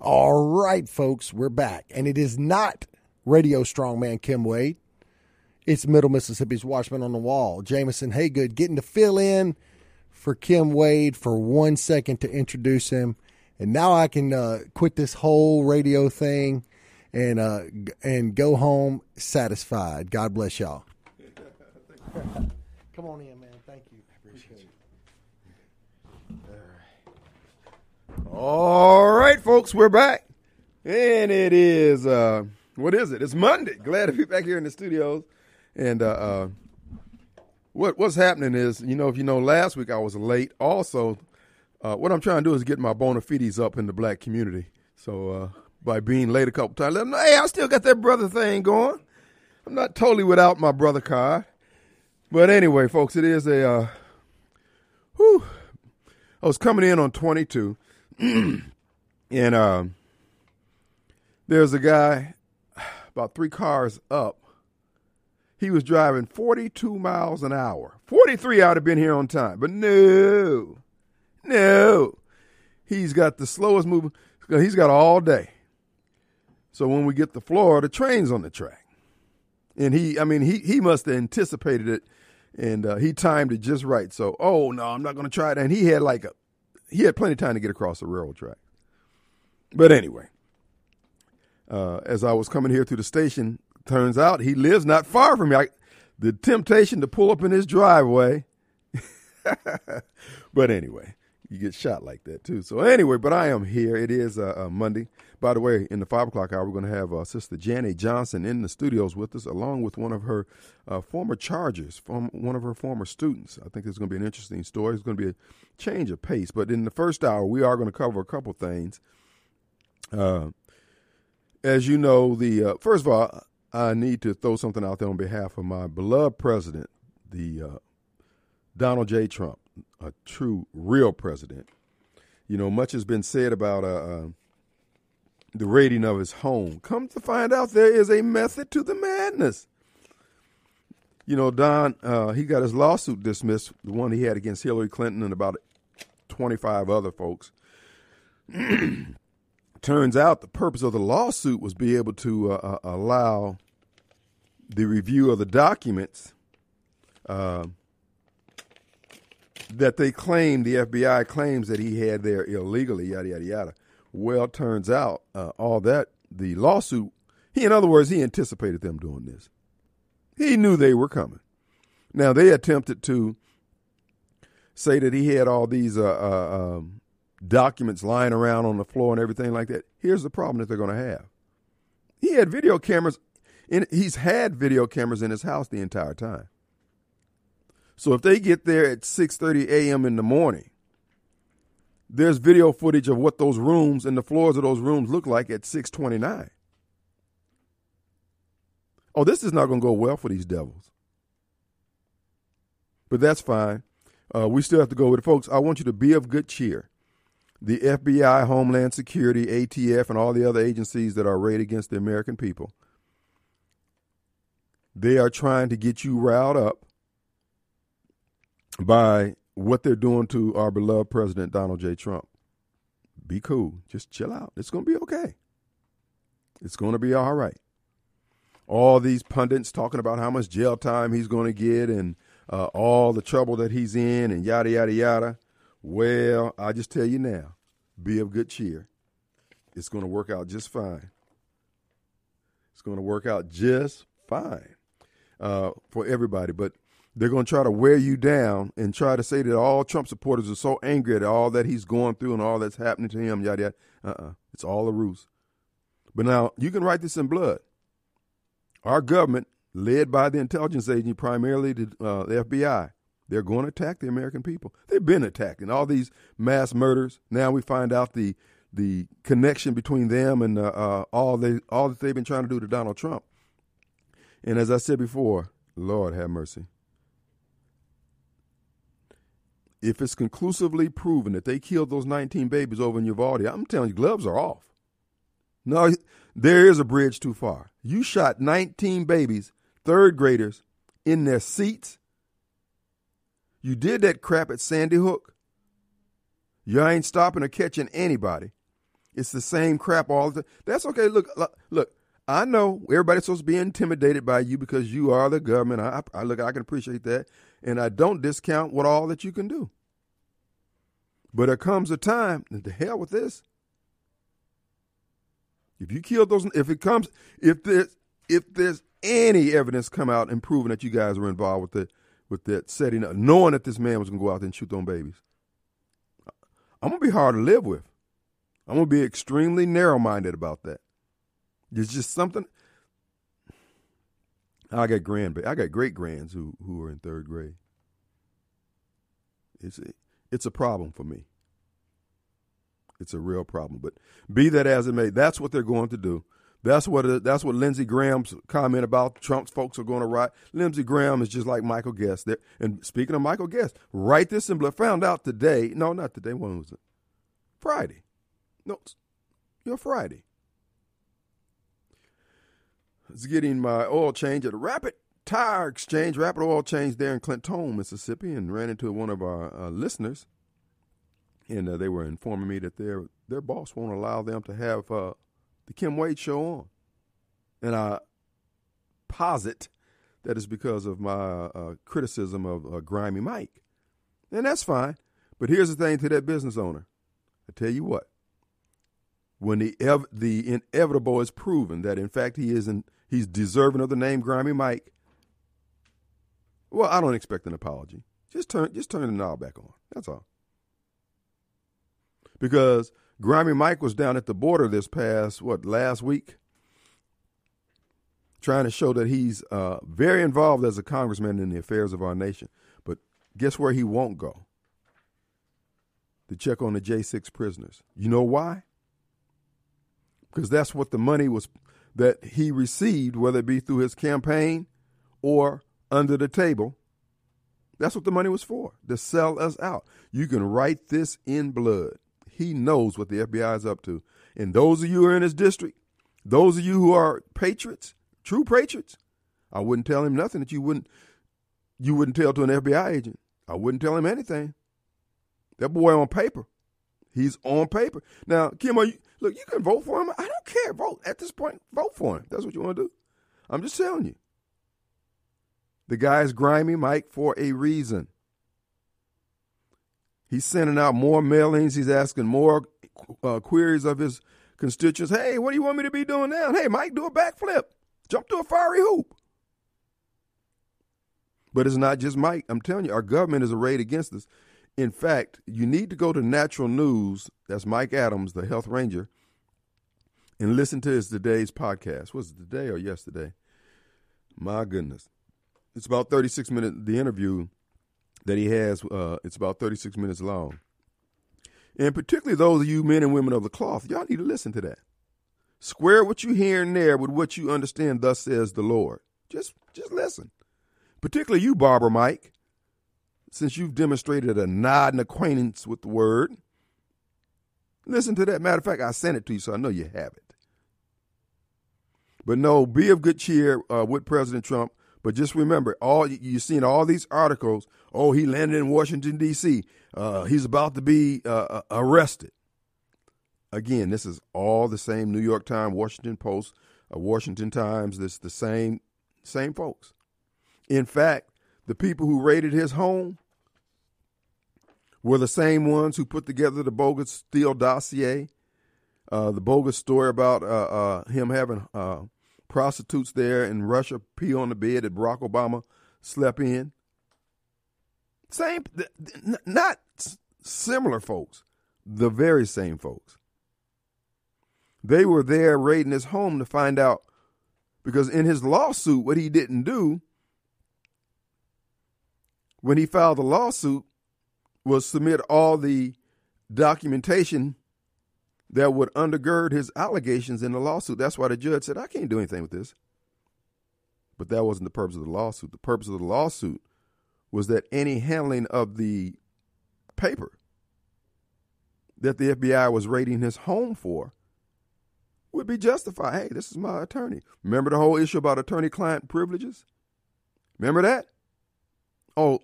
All right, folks, we're back. And it is not radio strongman Kim Wade. It's Middle Mississippi's Watchman on the Wall, Jameson Haygood, getting to fill in for Kim Wade for one second to introduce him. And now I can uh, quit this whole radio thing and uh, and go home satisfied. God bless y'all. Come on in, man. Thank you. Appreciate it. All right, folks, we're back. And it is, uh, what is it? It's Monday. Glad to be back here in the studios. And uh, uh, what what's happening is, you know, if you know, last week I was late. Also, uh, what I'm trying to do is get my bona fides up in the black community. So uh, by being late a couple times, let them know, hey, I still got that brother thing going. I'm not totally without my brother card. But anyway, folks, it is a. Uh, whew, I was coming in on 22, and uh, there's a guy about three cars up he was driving 42 miles an hour. 43 I'd have been here on time, but no, no. He's got the slowest moving. He's got all day. So when we get to Florida, the train's on the track, and he, I mean, he he must have anticipated it, and uh, he timed it just right. So, oh no, I'm not going to try it. And he had like a, he had plenty of time to get across the railroad track. But anyway, uh, as I was coming here to the station, Turns out he lives not far from me. I, the temptation to pull up in his driveway. but anyway, you get shot like that too. So anyway, but I am here. It is uh, uh, Monday. By the way, in the five o'clock hour, we're going to have uh, Sister Janet Johnson in the studios with us, along with one of her uh, former charges, from one of her former students. I think it's going to be an interesting story. It's going to be a change of pace. But in the first hour, we are going to cover a couple things. Uh, as you know, the uh, first of all, I need to throw something out there on behalf of my beloved president, the Donald J. Trump, a true, real president. You know, much has been said about uh, uh, the raiding of his home. Come to find out, there is a method to the madness. You know, Don, uh, he got his lawsuit dismissed, the one he had against Hillary Clinton and about 25 other folks. turns out the purpose of the lawsuit was be able to uh, uh, allow the review of the documents uh, that they claim the FBI claims that he had there illegally, yada yada yada. Well, turns out uh, all that the lawsuit. He, in other words, he anticipated them doing this. He knew they were coming. Now they attempted to say that he had all these uh, uh, um, documents lying around on the floor and everything like that. Here's the problem that they're going to have. He had video cameras in he's had video cameras in his house the entire time. So if they get there at 6:30 a.m. in the morning, there's video footage of what those rooms and the floors of those rooms look like at 6:29. Oh, this is not going to go well for these devils. But that's fine. Uh, we still have to go with it, folks. I want you to be of good cheer the FBI, Homeland Security, ATF, and all the other agencies that are arrayed against the American people. They are trying to get you riled up by what they're doing to our beloved President Donald J. Trump. Be cool. Just chill out. It's going to be okay. It's going to be all right. All these pundits talking about how much jail time he's going to get and uh, all the trouble that he's in and yada, yada, yada. Well, I just tell you now, be of good cheer. It's going to work out just fine. It's going to work out just fine uh, for everybody. But they're going to try to wear you down and try to say that all Trump supporters are so angry at all that he's going through and all that's happening to him, yada, yada. Uh-uh. It's all a ruse. But now, you can write this in blood. Our government, led by the intelligence agency, primarily the, uh, the FBI, they're going to attack the American people. They've been attacking all these mass murders. Now we find out the the connection between them and uh, uh, all they all that they've been trying to do to Donald Trump. And as I said before, Lord have mercy. If it's conclusively proven that they killed those 19 babies over in Uvalde, I'm telling you, gloves are off. No, there is a bridge too far. You shot 19 babies, third graders, in their seats you did that crap at Sandy Hook. You ain't stopping or catching anybody. It's the same crap all the time. That's okay. Look, look. I know everybody's supposed to be intimidated by you because you are the government. I, I look, I can appreciate that, and I don't discount what all that you can do. But there comes a time, and the hell with this. If you kill those, if it comes, if there's, if there's any evidence come out and proving that you guys were involved with the, with that setting up, knowing that this man was gonna go out there and shoot on babies, I'm gonna be hard to live with. I'm gonna be extremely narrow minded about that. There's just something. I got grand, I got great grands who who are in third grade. It's a, it's a problem for me. It's a real problem. But be that as it may, that's what they're going to do. That's what that's what Lindsey Graham's comment about Trump's folks are going to write. Lindsey Graham is just like Michael Guest. There. And speaking of Michael Guest, write this and found out today. No, not today. When was it? Friday. No, you know, Friday. I was getting my oil change at a Rapid Tire Exchange, Rapid Oil Change there in Clinton, Mississippi, and ran into one of our uh, listeners. And uh, they were informing me that their their boss won't allow them to have uh, the Kim Wade show on. And I posit that is because of my uh, criticism of uh, Grimy Mike. And that's fine. But here's the thing to that business owner I tell you what, when the the inevitable is proven that in fact he isn't he's deserving of the name Grimy Mike, well, I don't expect an apology. Just turn just turn the knob back on. That's all. Because Grimy Mike was down at the border this past what last week, trying to show that he's uh, very involved as a congressman in the affairs of our nation. But guess where he won't go? To check on the J6 prisoners. You know why? Because that's what the money was that he received, whether it be through his campaign or under the table. That's what the money was for, to sell us out. You can write this in blood. He knows what the FBI is up to. And those of you who are in his district, those of you who are patriots, true patriots, I wouldn't tell him nothing that you wouldn't you wouldn't tell to an FBI agent. I wouldn't tell him anything. That boy on paper. He's on paper. Now, Kim, you, look, you can vote for him. I don't care. Vote at this point. Vote for him. That's what you want to do. I'm just telling you. The guy's grimy Mike for a reason. He's sending out more mailings. He's asking more uh, queries of his constituents. Hey, what do you want me to be doing now? Hey, Mike, do a backflip. Jump to a fiery hoop. But it's not just Mike. I'm telling you, our government is arrayed against us. In fact, you need to go to Natural News. That's Mike Adams, the health ranger, and listen to his today's podcast. Was it today or yesterday? My goodness. It's about 36 minutes. The interview that he has, uh, it's about 36 minutes long. And particularly those of you men and women of the cloth, y'all need to listen to that. Square what you hear and there with what you understand, thus says the Lord. Just just listen. Particularly you, Barber Mike, since you've demonstrated a nod and acquaintance with the word. Listen to that. Matter of fact, I sent it to you, so I know you have it. But no, be of good cheer uh, with President Trump. But just remember, all you've seen all these articles. Oh, he landed in Washington D.C. Uh, he's about to be uh, uh, arrested. Again, this is all the same New York Times, Washington Post, uh, Washington Times. This the same same folks. In fact, the people who raided his home were the same ones who put together the bogus Steele dossier, uh, the bogus story about uh, him having prostitutes there in Russia pee on the bed that Barack Obama slept in. Same, not similar folks, the very same folks. They were there raiding his home to find out because in his lawsuit, what he didn't do when he filed the lawsuit was submit all the documentation that would undergird his allegations in the lawsuit. That's why the judge said, I can't do anything with this. But that wasn't the purpose of the lawsuit. The purpose of the lawsuit was that any handling of the paper that the FBI was raiding his home for would be justified. Hey, this is my attorney. Remember the whole issue about attorney client privileges? Remember that? Oh,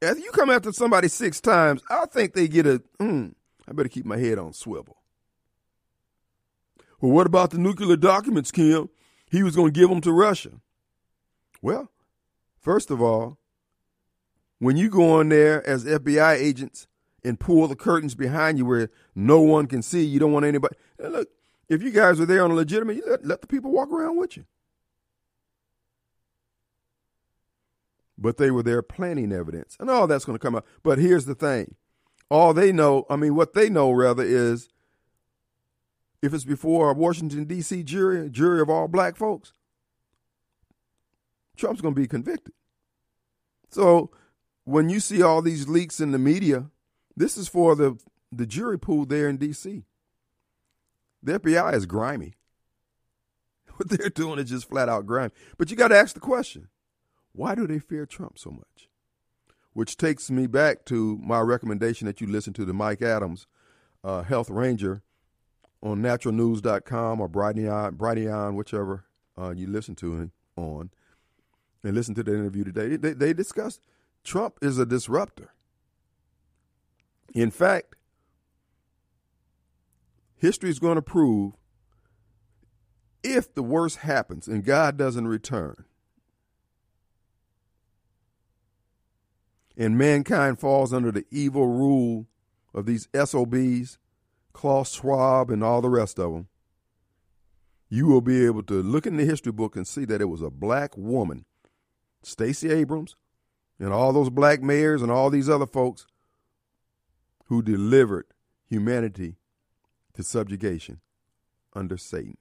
if you come after somebody six times, I think they get a, hmm, I better keep my head on swivel. well, what about the nuclear documents, Kim? He was going to give them to Russia. Well, first of all, when you go on there as FBI agents and pull the curtains behind you where no one can see, you don't want anybody. Look, if you guys are there on a legitimate, let, let the people walk around with you. But they were there planting evidence. And all that's going to come out. But here's the thing all they know, I mean, what they know rather is if it's before a Washington, D.C. jury, jury of all black folks, Trump's going to be convicted. So when you see all these leaks in the media, this is for the, the jury pool there in D.C. The FBI is grimy. What they're doing is just flat out grimy. But you got to ask the question why do they fear Trump so much? Which takes me back to my recommendation that you listen to the Mike Adams uh, Health Ranger on naturalnews.com or Brighteon, Brighteon whichever uh, you listen to him on, and listen to the interview today. They, they discussed Trump is a disruptor. In fact, history is going to prove if the worst happens and God doesn't return, and mankind falls under the evil rule of these SOBs, Klaus Schwab, and all the rest of them, you will be able to look in the history book and see that it was a black woman, Stacey Abrams, and all those black mayors and all these other folks who delivered humanity to subjugation under Satan.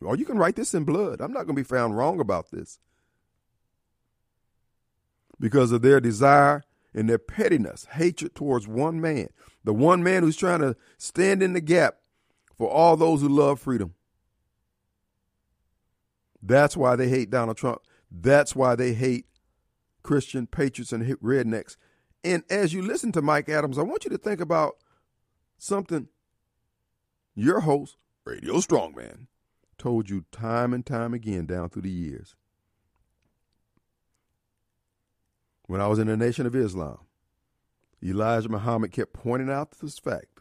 Or you can write this in blood. I'm not going to be found wrong about this because of their desire and their pettiness, hatred towards one man, the one man who's trying to stand in the gap for all those who love freedom. That's why they hate Donald Trump. That's why they hate Christian patriots and rednecks. And as you listen to Mike Adams, I want you to think about something your host, Radio Strongman, told you time and time again down through the years. When I was in the Nation of Islam, Elijah Muhammad kept pointing out this fact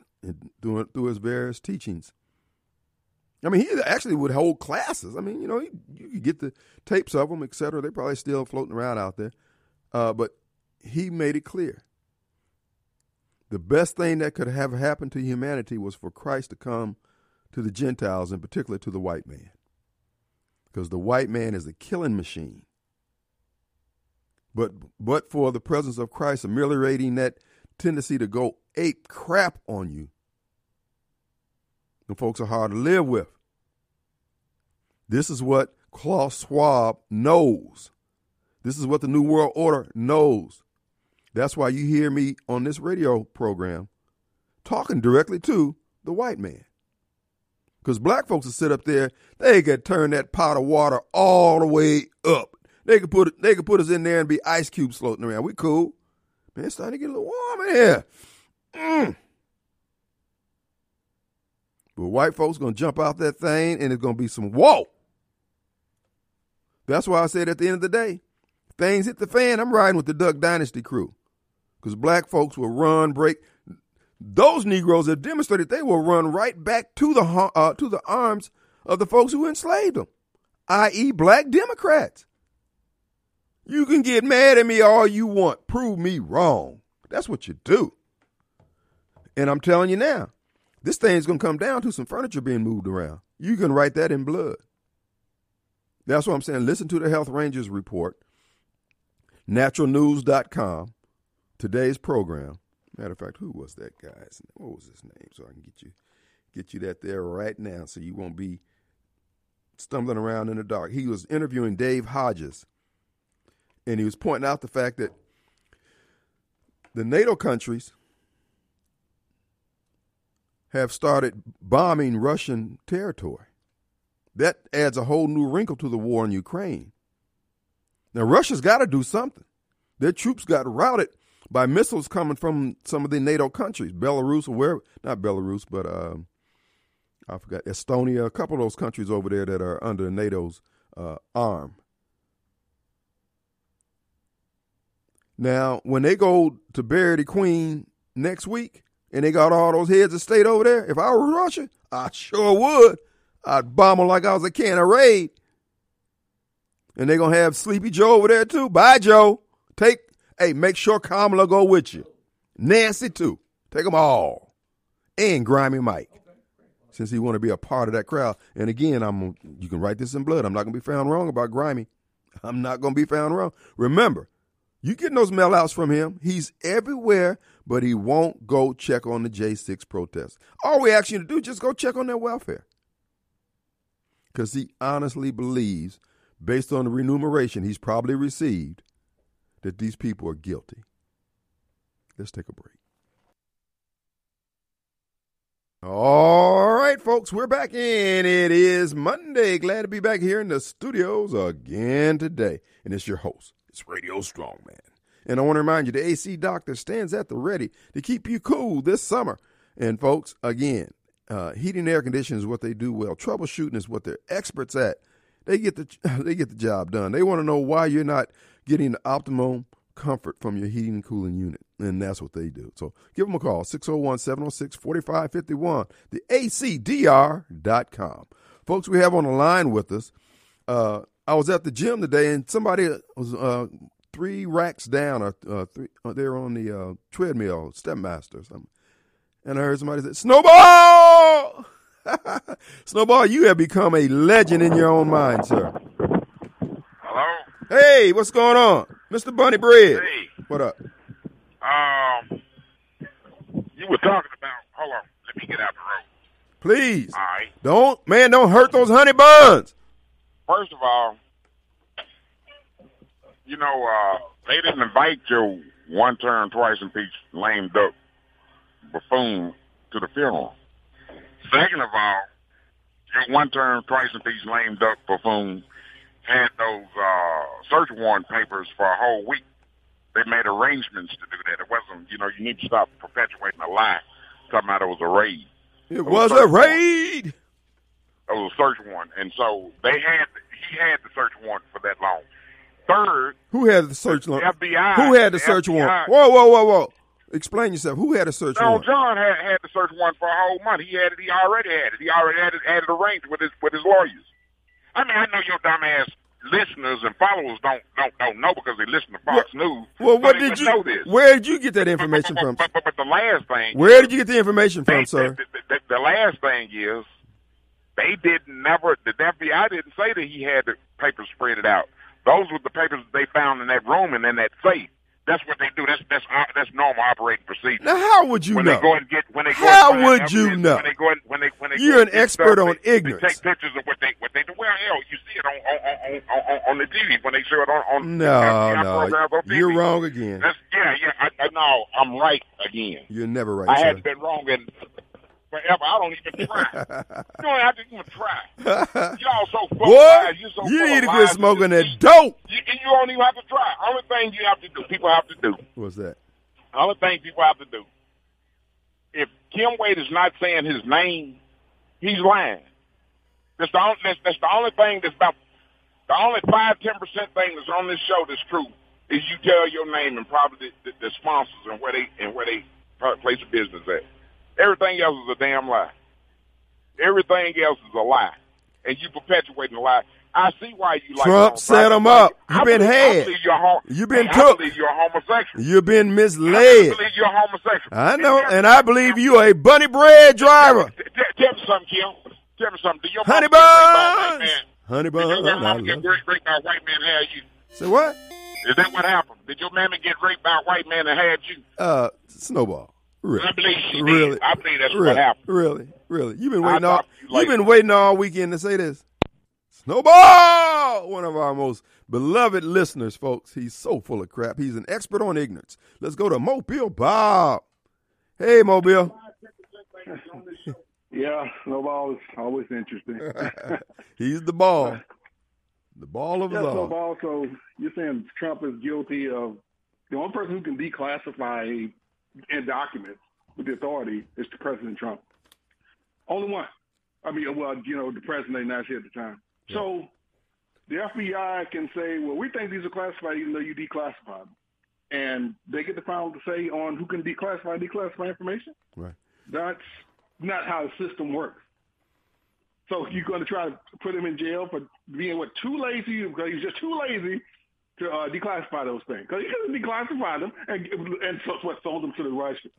doing through his various teachings. I mean, he actually would hold classes. I mean, you know, you, you could get the tapes of them, et cetera. They're probably still floating around out there. Uh, but he made it clear. The best thing that could have happened to humanity was for Christ to come to the Gentiles, in particular to the white man. Because the white man is a killing machine. But but for the presence of Christ ameliorating that tendency to go ape crap on you, the folks are hard to live with. This is what Klaus Schwab knows. This is what the New World Order knows. That's why you hear me on this radio program talking directly to the white man. Because black folks will sit up there, they could turn that pot of water all the way up they could put they could put us in there and be ice cubes floating around. We cool. Man, it's starting to get a little warm in here. Mm. But white folks gonna jump out that thing and it's gonna be some whoa. That's why I said at the end of the day, things hit the fan. I'm riding with the Duck Dynasty crew. Because black folks will run, break. Those Negroes have demonstrated they will run right back to the uh, to the arms of the folks who enslaved them, i.e., black Democrats. You can get mad at me all you want. Prove me wrong. That's what you do. And I'm telling you now, this thing's going to come down to some furniture being moved around. You can write that in blood. That's what I'm saying. Listen to the Health Rangers report, naturalnews.com, today's program. Matter of fact, who was that guy's What was his name? So I can get you get you that there right now so you won't be stumbling around in the dark. He was interviewing Dave Hodges and he was pointing out the fact that the NATO countries have started bombing Russian territory. That adds a whole new wrinkle to the war in Ukraine. Now, Russia's got to do something. Their troops got routed by missiles coming from some of the NATO countries, Belarus or where, not Belarus, but um, I forgot, Estonia, a couple of those countries over there that are under NATO's uh, arm. Now, when they go to bury the queen next week, and they got all those heads of state over there, if I were Russia, I sure would. I'd bomb them like I was a can of raid. And they're going to have Sleepy Joe over there too. Bye, Joe. Take, hey, make sure Kamala go with you. Nancy too. Take them all. And Grimy Mike. Since he want to be a part of that crowd. And again, I'm you can write this in blood. I'm not going to be found wrong about Grimy. I'm not going to be found wrong. Remember, you getting those mail outs from him. He's everywhere, but he won't go check on the J6 protests. All we ask you to do, is just go check on their welfare. Because he honestly believes, based on the remuneration he's probably received, that these people are guilty. Let's take a break. All right, folks, we're back in. It is Monday. Glad to be back here in the studios again today. And it's your host, it's Radio Strongman. And I want to remind you, the AC Doctor stands at the ready to keep you cool this summer. And folks, again, uh, heating and air conditioning is what they do well. Troubleshooting is what they're experts at. They get the they get the job done. They want to know why you're not getting the optimum comfort from your heating and cooling unit. And that's what they do. So give them a call, 601 706 4551, the ACDR.com. Folks, we have on the line with us. Uh, I was at the gym today and somebody was uh, three racks down, or uh, three, uh, they're on the uh, treadmill, Stepmaster or something. And I heard somebody say, Snowball! Snowball, you have become a legend in your own mind, sir. Hello? Hey, what's going on? Mr. Bunny Bread. Hey. What up? Um, you were talking about, hold on, let me get out the road. Please. All right. Don't, man, don't hurt those honey buns. First of all, you know, uh, they didn't invite your one term, twice impeached lame duck buffoon to the funeral. Second of all, your one term, twice impeached lame duck buffoon had those uh, search warrant papers for a whole week. They made arrangements to do that. It wasn't, you know, you need to stop perpetuating a lie, talking about it was a raid. It was was a raid. A search warrant, and so they had he had the search warrant for that long. Third, Who had the search warrant? FBI. Who had the the search FBI warrant? Whoa, whoa, whoa, whoa. Explain yourself. Who had a search No, warrant? John had had the search warrant for a whole month. He had it. He already had it. He already had it, had it arranged with his with his lawyers. I mean, I know your dumb ass listeners and followers don't don't don't know because they listen to Fox News. Well, what did wouldn't know this. Where did you get that information but, from? But, but, but the last thing, Where did you get the information from, sir? The, the, the, the last thing is they did never. The FBI didn't say that he had the papers spread out. Those were the papers they found in that room and in that safe. That's what they do. That's that's uh, that's normal operating procedure. Now, how would you when know? they go and get when they go How and would you know? when they go and, when they when they You're an expert stuff, on they, ignorance. They take pictures of what they what they do. Well, hell, you see it on on on, on, on, on the TV when they show it on on No, FBI no, programs on TV. you're wrong again. That's, yeah, yeah. I, I know I'm right again. You're never right, I sir. haven't been wrong in forever. I don't even try. you don't have to even try. Y'all so full Boy. You're so you need to quit smoking You- that dope. You, you don't even have to try. Only thing you have to do, people have to do. What's that? Only thing people have to do. If Kim Wade is not saying his name, he's lying. That's the only, that's, that's the only thing that's about the only five ten percent thing that's on this show that's true is you tell your name and probably the, the, the sponsors and where they and where they uh, place of business at. Everything else is a damn lie. Everything else is a lie, and you perpetuating the lie. I see why you like Trump set. 'em up. You I been had. you're hom- You been I cooked. believe you're homosexual. You've been I misled. believe you're homosexual. I know, and I believe you are a bunny bread driver. Tell me something, Kim. Tell me something. Did your Honey mama get raped by a white buns. man? Honey Did your buns. I grandmama love get raped raped by a white man and had you? Say what? Is that what happened? Did your mammy get raped by a white man and had you? Uh, snowball. Really? I believe she did. really? I believe that's what really? happened. Really? Really? You've been I waiting all. you You've been waiting all weekend to say this. Snowball, one of our most beloved listeners, folks. He's so full of crap. He's an expert on ignorance. Let's go to Mobile Bob. Hey, Mobile. Yeah, snowball is always interesting. He's the ball. The ball of yeah, love. snowball. So you're saying Trump is guilty of the only person who can declassify and documents with the authority is to President Trump. Only one. I mean, well, you know, the president United States at the time. So the FBI can say, well, we think these are classified, even though you declassified them. and they get the final say on who can declassify and declassify information. Right. That's not how the system works. So you're going to try to put him in jail for being what too lazy because he's just too lazy to uh, declassify those things because he could have declassified them and and so what sold them to the Russians.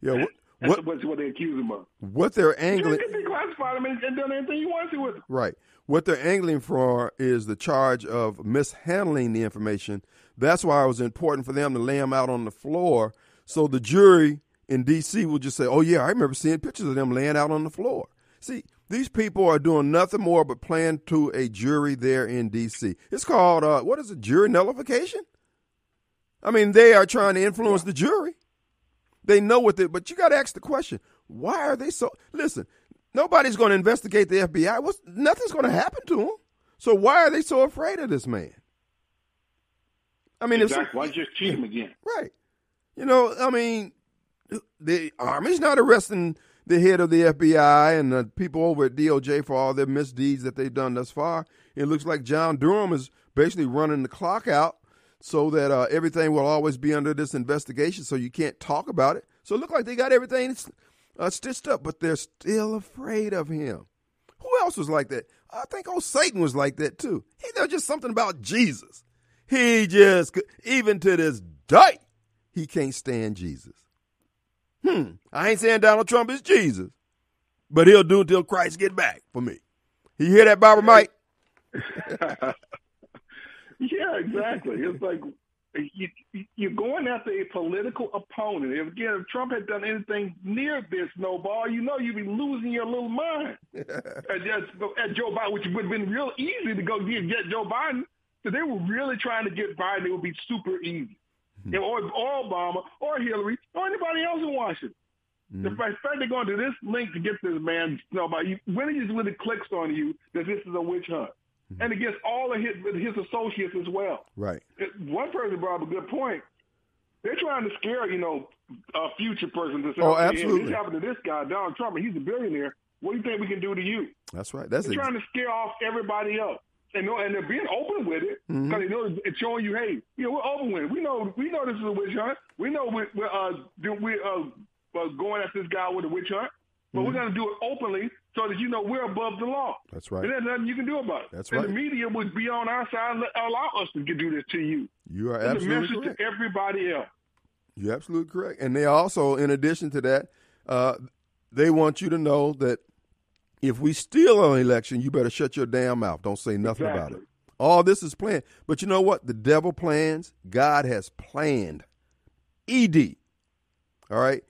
Yeah. What That's what, what, what they accuse him of. what they're He angling could declassify them and, and done anything you want to with them. right. What they're angling for is the charge of mishandling the information. That's why it was important for them to lay them out on the floor so the jury in D.C. will just say, "Oh yeah, I remember seeing pictures of them laying out on the floor." See, these people are doing nothing more but playing to a jury there in D.C. It's called uh, what is it? Jury nullification. I mean, they are trying to influence the jury. They know what they, but you got to ask the question: Why are they so? Listen, nobody's going to investigate the FBI. What's nothing's going to happen to them. So why are they so afraid of this man? I mean, if some- Exactly. Why just cheat him again? Right. You know, I mean, the Army's not arresting the head of the FBI and the people over at DOJ for all their misdeeds that they've done thus far. It looks like John Durham is basically running the clock out so that uh, everything will always be under this investigation so you can't talk about it. So it looks like they got everything uh, stitched up, but they're still afraid of him. Who else was like that? I think old Satan was like that too. He, there just something about Jesus. He just, even to this day, he can't stand Jesus. Hmm. I ain't saying Donald Trump is Jesus, but he'll do until Christ get back for me. You hear that, Barbara Mike? Yeah, exactly. It's like you, you're going after a political opponent. If again, if Trump had done anything near this snowball, you know you'd be losing your little mind. at, at Joe Biden, which would have been real easy to go get, get Joe Biden. If they were really trying to get Biden, it would be super easy. Hmm. Or, or Obama, or Hillary, or anybody else in Washington. Hmm. The fact they're going to this link to get this man, you know, about you, when it just really clicks on you that this is a witch hunt, Hmm. and against all of his, his associates as well. Right. It- One person brought up a good point. They're trying to scare, you know, a future person to say, Oh, absolutely. this happened to this guy, Donald Trump, and he's a billionaire. What do you think we can do to you? That's right. That's They're ex- trying to scare off everybody else. And, and they're being open with it because Mhm. they know it's showing you, hey, you know, we're open with it. We know, we know this is a witch hunt. We know we're, we're, uh, do- we're uh, uh, going after this guy with a witch hunt, but we're going to do it openly so that you know we're above the law. That's Mm-hmm. right. And there's nothing you can do about it. That's and right. the media would be on our side and allow us to do this to you. You are absolutely message correct. to everybody else. You're absolutely correct. And they also, in addition to that, uh, they want you to know that if we steal an election, you better shut your damn mouth. Don't say nothing about it. All this is planned. But you know what? The devil plans, God has planned. ED. All right?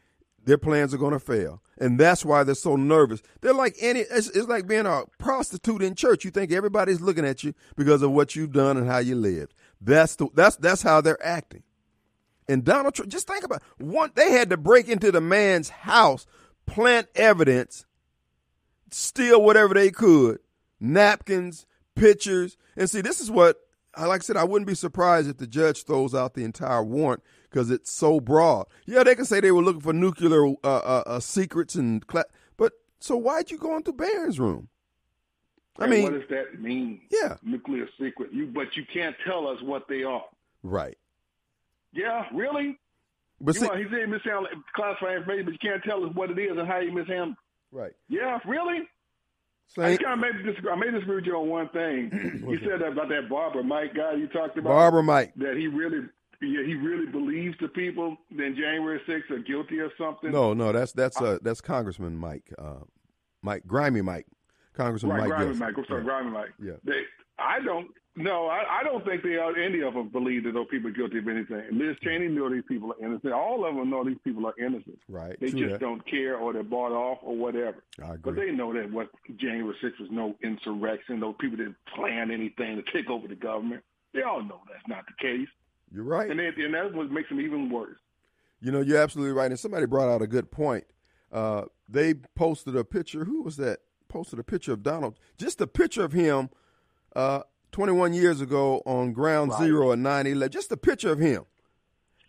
Their plans are going to fail. And that's why they're so nervous. They're like any, it's, it's like being a prostitute in church. You think everybody's looking at you because of what you've done and how you lived. That's the, that's, that's how they're acting. And Donald Trump, just think about one. They had to break into the man's house, plant evidence, steal whatever they could, napkins, pictures, and see. This is what, I like I said, I wouldn't be surprised if the judge throws out the entire warrant because it's so broad. Yeah, they can say they were looking for nuclear uh, uh, uh, secrets and, cla- but so why'd you go into Barron's room? I And mean, what does that mean? Yeah. Nuclear secret. You, but you can't tell us what they are. right. Yeah, really? But You see, know, he said mishandle classified information, but you can't tell us what it is and how you mishandle. Right. Yeah, really? I kind of maybe disagree. I may disagree with you on one thing. you said that about that Barbara Mike guy you talked about. Barbara Mike. That he really, yeah, he really believes the people that January 6th are guilty or something. No, no, that's that's uh that's Congressman Mike, uh, Mike Grimy Mike, Congressman right, Mike. Grimy Gilson. Mike. I'm sorry, Yeah. Grimy Mike. Yeah. They, I don't. No, I, I don't think they are. Any of them believe that those people are guilty of anything. Liz Cheney know these people are innocent. All of them know these people are innocent. Right, They just that. don't care, or they're bought off, or whatever. I agree. But they know that what January 6th was no insurrection. Those people didn't plan anything to take over the government. They all know that's not the case, You're right. and, they, and that's what makes them even worse. You know, you're absolutely right. And somebody brought out a good point. Uh, they posted a picture. Who was that? Posted a picture of Donald. Just a picture of him uh, 21 years ago on Ground Right. Zero at 9 11. Just a picture of him.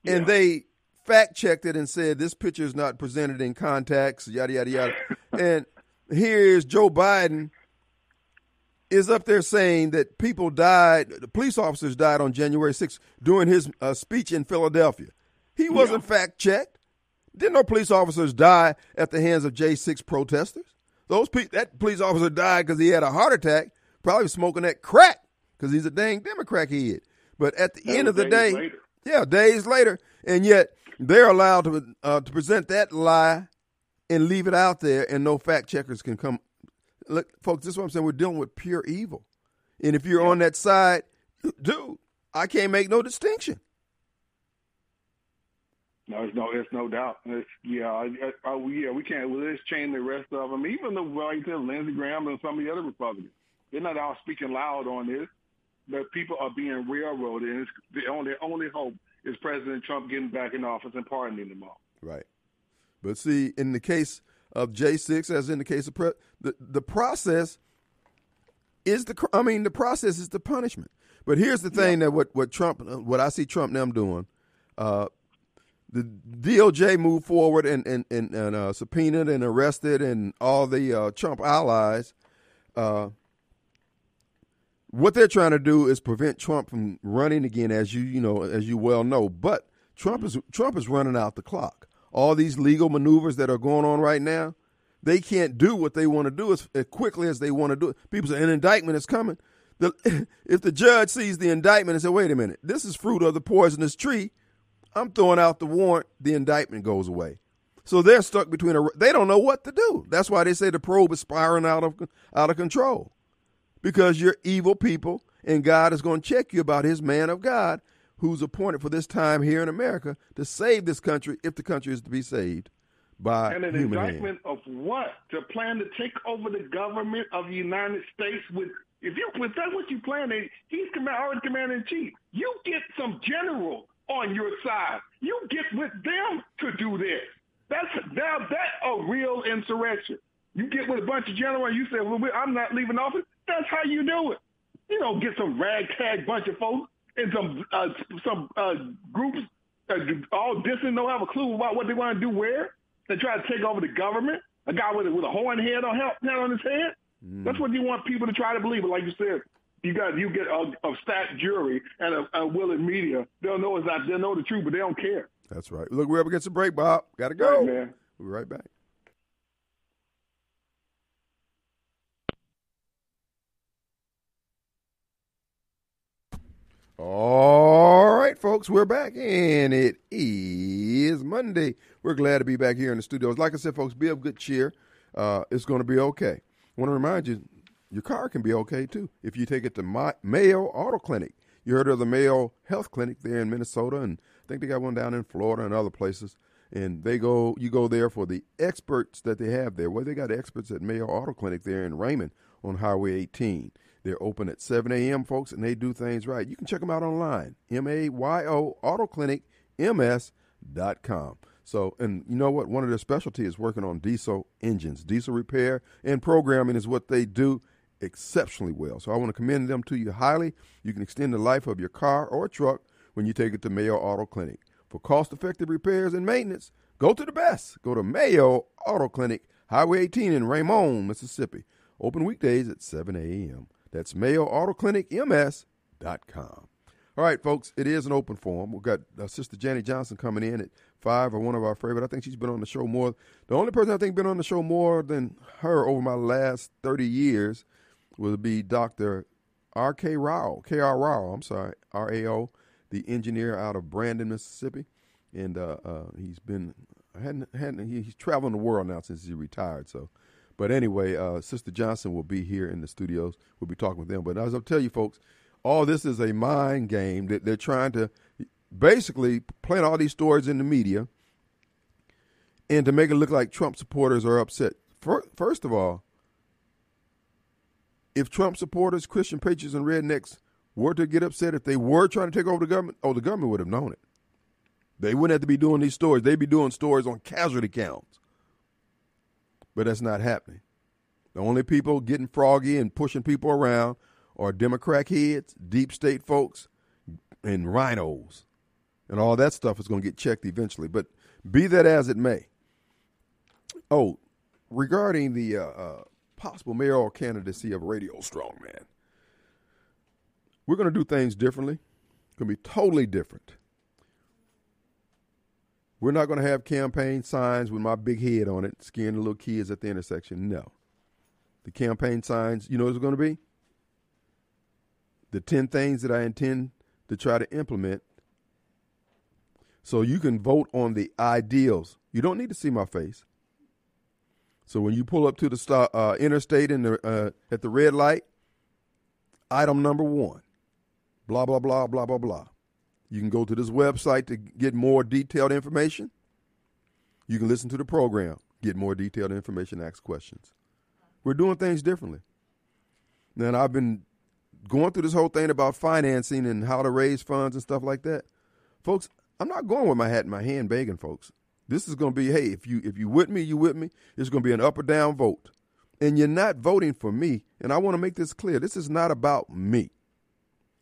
Yeah. And they fact checked it and said this picture is not presented in context, yada, yada, yada. and here's Joe Biden is up there saying that people died, the police officers died on January 6th during his uh, speech in Philadelphia. He wasn't yeah. fact checked. Didn't no police officers die at the hands of J6 protesters? Those pe- that police officer died because he had a heart attack, probably smoking that crack because he's a dang Democrat head. But at the that end of the day, later. yeah, days later, and yet they're allowed to uh, to present that lie and leave it out there, and no fact checkers can come. Look, folks, this is what I'm saying. We're dealing with pure evil, and if you're yeah. on that side, dude, I can't make no distinction. No, it's no, it's no doubt. It's, yeah, I, I, yeah, we can't. Well, let's chain the rest of them. Even the like you said, Lindsey Graham and some of the other Republicans, they're not all speaking loud on this. But people are being railroaded, and it's the only only hope is President Trump getting back in office and pardoning them all. Right. But see, in the case of J6, as in the case of pre- the the process is the I mean the process is the punishment. But here's the thing yeah. that what what Trump what I see Trump now doing. Uh, the DOJ moved forward and and and, and uh, subpoenaed and arrested and all the uh, Trump allies. Uh, what they're trying to do is prevent Trump from running again, as you you know as you well know. But Trump is Trump is running out the clock. All these legal maneuvers that are going on right now, they can't do what they want to do as, as quickly as they want to do it. People say an indictment is coming. The, if the judge sees the indictment and say, "Wait a minute, this is fruit of the poisonous tree," I'm throwing out the warrant, the indictment goes away. So they're stuck between a they don't know what to do. That's why they say the probe is spiraling out of out of control. Because you're evil people and God is going to check you about his man of God who's appointed for this time here in America to save this country if the country is to be saved by and an human indictment hand. of what? To plan to take over the government of the United States with if you if that's what you plan, he's command, already commander in chief. You get some general on your side. You get with them to do this. That's now that's a real insurrection. You get with a bunch of generals. You say, "Well, I'm not leaving office." That's how you do it. You don't get some ragtag bunch of folks and some uh, some uh, groups uh, all distant, don't have a clue about what they want to do where. They try to take over the government. A guy with a, with a horn head on head on his head. Mm. That's what you want people to try to believe. But like you said, you got you get a, a stacked jury and a, a willing media. They'll know it's not. They'll know the truth, but they don't care. That's right. Look, we're up against a break, Bob. Got to go. Right, man. We'll be right back. All right, folks, we're back, and it is Monday. We're glad to be back here in the studios. Like I said, folks, be of good cheer. Uh, it's going to be okay. I want to remind you, your car can be okay too if you take it to My, Mayo Auto Clinic. You heard of the Mayo Health Clinic there in Minnesota, and I think they got one down in Florida and other places. And they go, you go there for the experts that they have there. Well, they got experts at Mayo Auto Clinic there in Raymond on Highway 18. They're open at 7 a.m., folks, and they do things right. You can check them out online, M A Y O Auto Clinic MS.com. So, and you know what? One of their specialties is working on diesel engines. Diesel repair and programming is what they do exceptionally well. So I want to commend them to you highly. You can extend the life of your car or truck when you take it to Mayo Auto Clinic. For cost effective repairs and maintenance, go to the best. Go to Mayo Auto Clinic, Highway 18 in Raymond, Mississippi. Open weekdays at 7 a.m. That's Mayo Auto Clinic MS.com. All right, folks, it is an open forum. We've got uh, Sister Janet Johnson coming in at five, or one of our favorite. I think she's been on the show more. The only person I think been on the show more than her over my last 30 years will be Dr. R.K. Rao, K.R. Rao, I'm sorry, R.A.O., the engineer out of Brandon, Mississippi. And uh, uh, he's been, hadn't, hadn't, he, he's traveling the world now since he retired. So, But anyway, uh, Sister Johnson will be here in the studios. We'll be talking with them. But as I'll tell you, folks, all this is a mind game that they're trying to basically plant all these stories in the media and to make it look like Trump supporters are upset. First of all, if Trump supporters, Christian patriots, and rednecks were to get upset, if they were trying to take over the government, oh, the government would have known it. They wouldn't have to be doing these stories. They'd be doing stories on casualty counts. But that's not happening. The only people getting froggy and pushing people around are Democrat heads, deep state folks, and RINOs. And all that stuff is going to get checked eventually. But be that as it may. Oh, regarding the uh, uh, possible mayoral candidacy of Radio Strongman. We're going to do things differently. It's going to be totally different. We're not going to have campaign signs with my big head on it, scaring the little kids at the intersection. No. The campaign signs, you know what it's going to be? The 10 things that I intend to try to implement so you can vote on the ideals. You don't need to see my face. So when you pull up to the star, uh, interstate in the, uh, at the red light, item number one, blah, blah, blah, blah, blah, blah. You can go to this website to get more detailed information. You can listen to the program, get more detailed information, ask questions. We're doing things differently. And I've been going through this whole thing about financing and how to raise funds and stuff like that. Folks, I'm not going with my hat in my hand begging folks. This is going to be, hey, if you if you with me, you with me. It's going to be an up or down vote. And you're not voting for me. And I want to make this clear. This is not about me.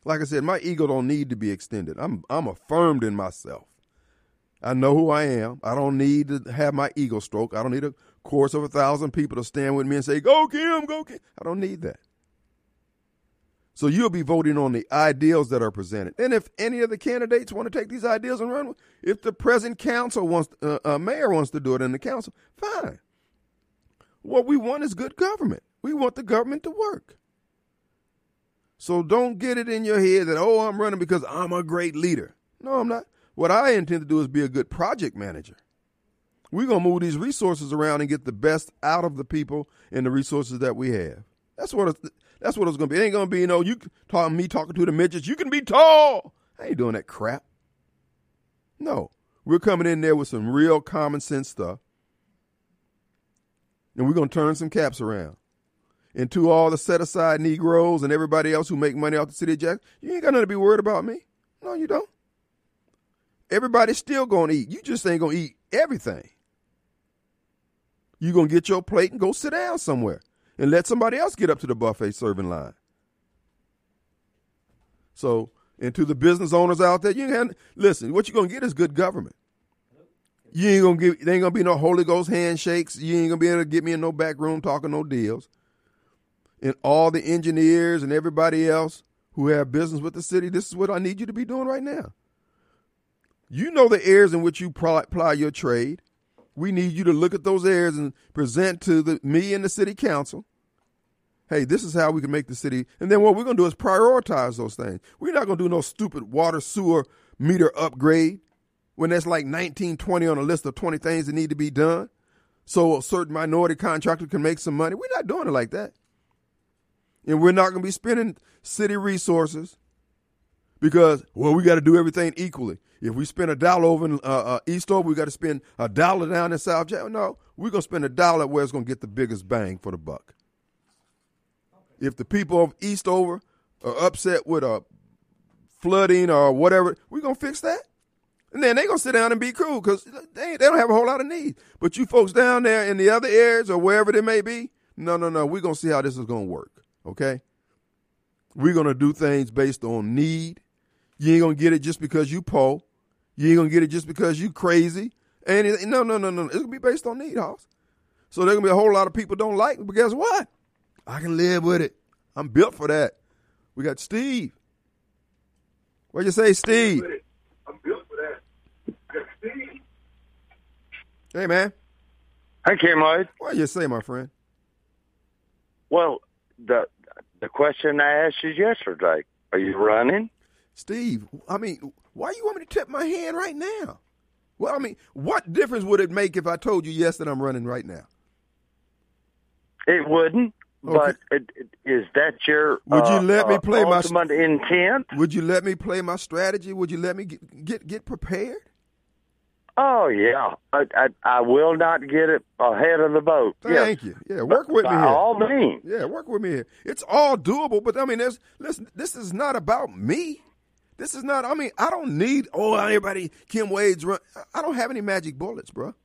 Like I said, my ego don't need to be extended. I'm I'm affirmed in myself. I know who I am. I don't need to have my ego stroke. I don't need a chorus of a thousand people to stand with me and say, "Go Kim, go Kim." I don't need that. So you'll be voting on the ideals that are presented. And if any of the candidates want to take these ideals and run with, if the present council wants, uh, uh, mayor wants to do it in the council, fine. What we want is good government. We want the government to work. So don't get it in your head that, oh, I'm running because I'm a great leader. No, I'm not. What I intend to do is be a good project manager. We're going to move these resources around and get the best out of the people and the resources that we have. That's what it's, that's what it's going to be. It ain't going to be, you know, you talking me talking to the midgets. You can be tall. I ain't doing that crap. No, we're coming in there with some real common sense stuff, and we're going to turn some caps around. And to all the set aside Negroes and everybody else who make money off the city of Jackson, you ain't got nothing to be worried about me. No, you don't. Everybody's still to eat. You just ain't to eat everything. You're going to get your plate and go sit down somewhere and let somebody else get up to the buffet serving line. So, and to the business owners out there, you ain't listen. What you're gonna get is good government. You ain't gonna get. There ain't gonna be no Holy Ghost handshakes. You ain't gonna be able to get me in no back room talking no deals. And all the engineers and everybody else who have business with the city, this is what I need you to be doing right now. You know the areas in which you ply your trade. We need you to look at those areas and present to the me and the city council hey, this is how we can make the city. And then what we're going to do is prioritize those things. We're not going to do no stupid water sewer meter upgrade when there's like 19, 20 on a list of 20 things that need to be done so a certain minority contractor can make some money. We're not doing it like that. And we're not going to be spending city resources because, well, we got to do everything equally. If we spend a dollar over in uh, uh, Eastover, we got to spend a dollar down in South Jackson. No, we're going to spend a dollar where it's going to get the biggest bang for the buck if the people of Eastover are upset with a flooding or whatever, we're gonna fix that. And then they're gonna sit down and be cool because they, they don't have a whole lot of need. But you folks down there in the other areas or wherever they may be, no, no, no. We're gonna see how this is gonna work. Okay? We're gonna do things based on need. You ain't gonna get it just because you poor. You ain't gonna get it just because you crazy. And it, no, no, no, no. It's gonna be based on need, Hoss. So there's gonna be a whole lot of people don't like it, but guess what? I can live with it. I'm built for that. We got Steve. What you say, Steve? I'm built for that. Steve. Hey, man. Hey, Kim Lloyd. What you say, my friend? Well, the the question I asked you yesterday: Are you running? Steve, I mean, why you want me to tip my hand right now? Well, I mean, what difference would it make if I told you yes that I'm running right now? It wouldn't. But it, it, is that your would you let uh, me play my ultimate intent? Would you let me play my strategy? Would you let me get get, get prepared? Oh yeah, I, I, I will not get it ahead of the boat. Thank yes. you. Yeah, work with By me here. all means. Yeah, work with me here. It's all doable, but I mean, there's listen. This is not about me. This is not. I mean, I don't need. Oh, everybody, Kim Wade's run. I don't have any magic bullets, bro.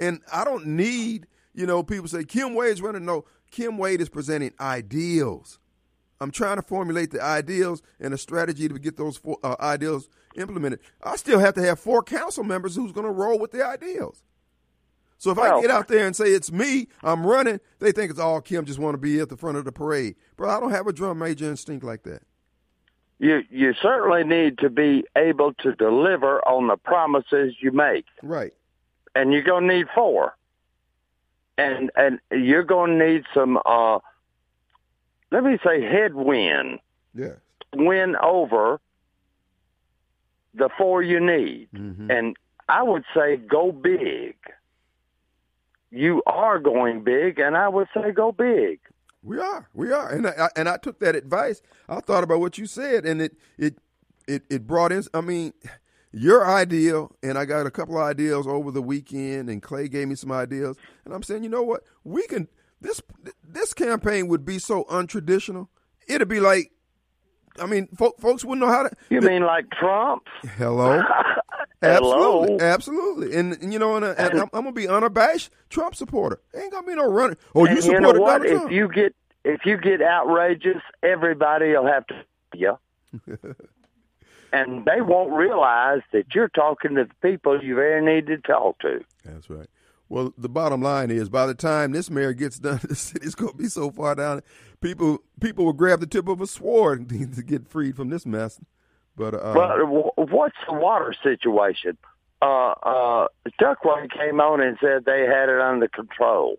And I don't need. You know, people say Kim Wade's running. No, Kim Wade is presenting ideals. I'm trying to formulate the ideals and a strategy to get those four, uh, ideals implemented. I still have to have four council members who's going to roll with the ideals. So if Well- I get out there and say it's me, I'm running, they think it's all Kim just want to be at the front of the parade. Bro, I don't have a drum major instinct like that. You you certainly need to be able to deliver on the promises you make, Right. and you're gonna need four. And and you're gonna need some. uh Let me say headwind. Yes. win over the four you need. Mhm. And I would say go big. You are going big, and I would say go big. We are, we are, and I, and I took that advice. I thought about what you said, and it it it it brought in. I mean, your ideal, and I got a couple of ideas over the weekend, and Clay gave me some ideas, and I'm saying, you know what, we can this this campaign would be so untraditional. It'd be like, I mean, fo- folks wouldn't know how to. You mean like Trump? Hello. Hello? Absolutely, absolutely, and, and you know, and, uh, and I'm, I'm gonna be unabashed Trump supporter. Ain't gonna be no running. Oh, you and you know what? If you get if you get outrageous, everybody will have to yeah. and they won't realize that you're talking to the people you very need to talk to. That's right. Well, the bottom line is, by the time this mayor gets done, the city's going to be so far down. People, people will grab the tip of a sword to get freed from this mess. But uh, But what's the water situation? Uh, uh, Chokwe came on and said they had it under control.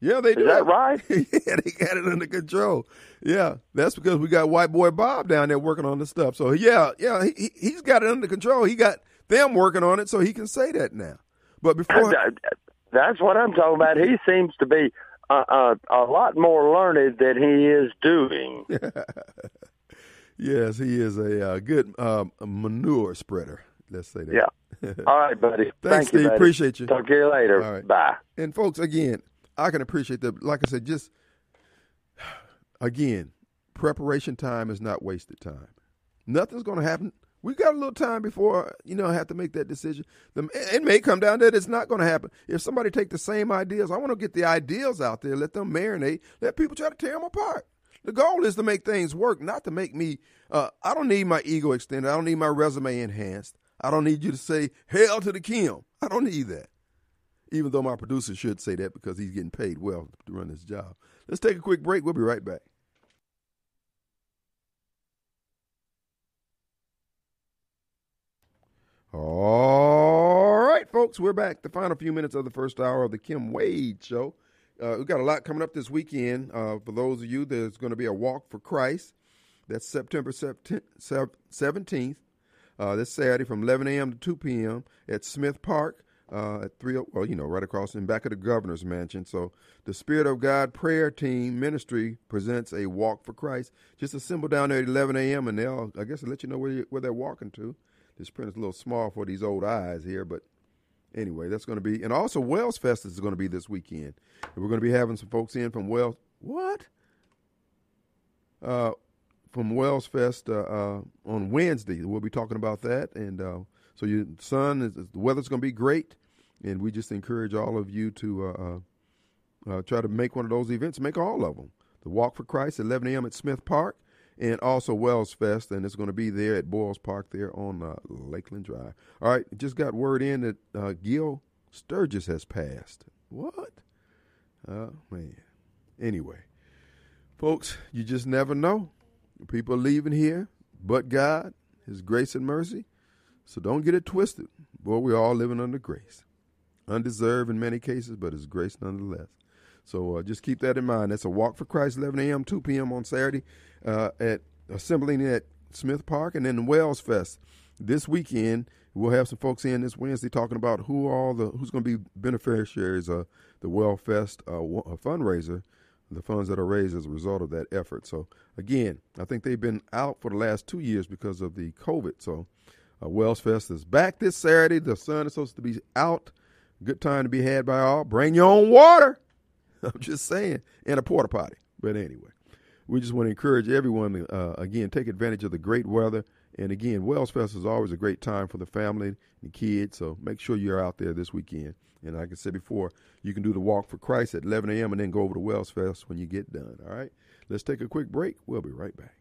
yeah, they Is do. that right? yeah, they got it under control. Yeah, that's because we got white boy Bob down there working on the stuff. So yeah, yeah, he- he's got it under control. He got them working on it, so he can say that now. But before, That's what I'm talking about. He seems to be uh, uh, a lot more learned than he is doing. yes, he is a uh, good um, manure spreader. Let's say that. Yeah. All right, buddy. Thanks, Thank Steve. you, buddy. Appreciate you. Talk to you later. All right. Bye. And folks, again, I can appreciate that. Like I said, just again, preparation time is not wasted time. Nothing's going to happen. We got a little time before you know I have to make that decision. The, it may come down that it's not going to happen. If somebody take the same ideas, I want to get the ideals out there, let them marinate, let people try to tear them apart. The goal is to make things work, not to make me. Uh, I don't need my ego extended. I don't need my resume enhanced. I don't need you to say "Hell to the Kim." I don't need that even though my producer should say that because he's getting paid well to run this job. Let's take a quick break. We'll be right back. All right, folks, we're back. The final few minutes of the first hour of the Kim Wade Show. Uh, we've got a lot coming up this weekend. Uh, for those of you, there's going to be a Walk for Christ. That's September 17th. Uh, this Saturday from 11 a.m. to 2 p.m. at Smith Park uh, at 3, well, you know, right across in back of the governor's mansion. So the Spirit of God prayer team ministry presents a Walk for Christ. Just assemble down there at 11 a.m. and they'll, I guess, let you know where, you, where they're walking to. This print is a little small for these old eyes here, but anyway, that's going to be, and also Wells Fest is going to be this weekend. And we're going to be having some folks in from Wells. What? Uh, from Wells Fest uh, uh, on Wednesday. We'll be talking about that, and uh, so your son is the weather's going to be great, and we just encourage all of you to uh, uh, try to make one of those events. Make all of them. The Walk for Christ at 11 a.m. at Smith Park, and also Wells Fest, and it's going to be there at Boyles Park there on uh, Lakeland Drive. All right, just got word in that uh, Gil Sturgis has passed. What? Oh man. Anyway, folks, you just never know. People are leaving here, but God, His grace and mercy. So don't get it twisted. Boy, we're all living under grace. Undeserved in many cases, but His grace nonetheless. So uh, just keep that in mind. That's a Walk for Christ, 11 a.m., 2 p.m. on Saturday uh, at assembling at Smith Park, and then the Wells Fest this weekend. We'll have some folks in this Wednesday talking about who all the who's going to be beneficiaries of the Well Fest uh, fundraiser, the funds that are raised as a result of that effort. So again, I think they've been out for the last two years because of the COVID. So uh, Wells Fest is back this Saturday. The sun is supposed to be out. Good time to be had by all. Bring your own water. I'm just saying, and a porta potty. But anyway, we just want to encourage everyone uh, again, take advantage of the great weather. And again, Wells Fest is always a great time for the family and kids. So make sure you're out there this weekend. And like I said before, you can do the Walk for Christ at 11 a.m. and then go over to Wells Fest when you get done. All right. Let's take a quick break. We'll be right back.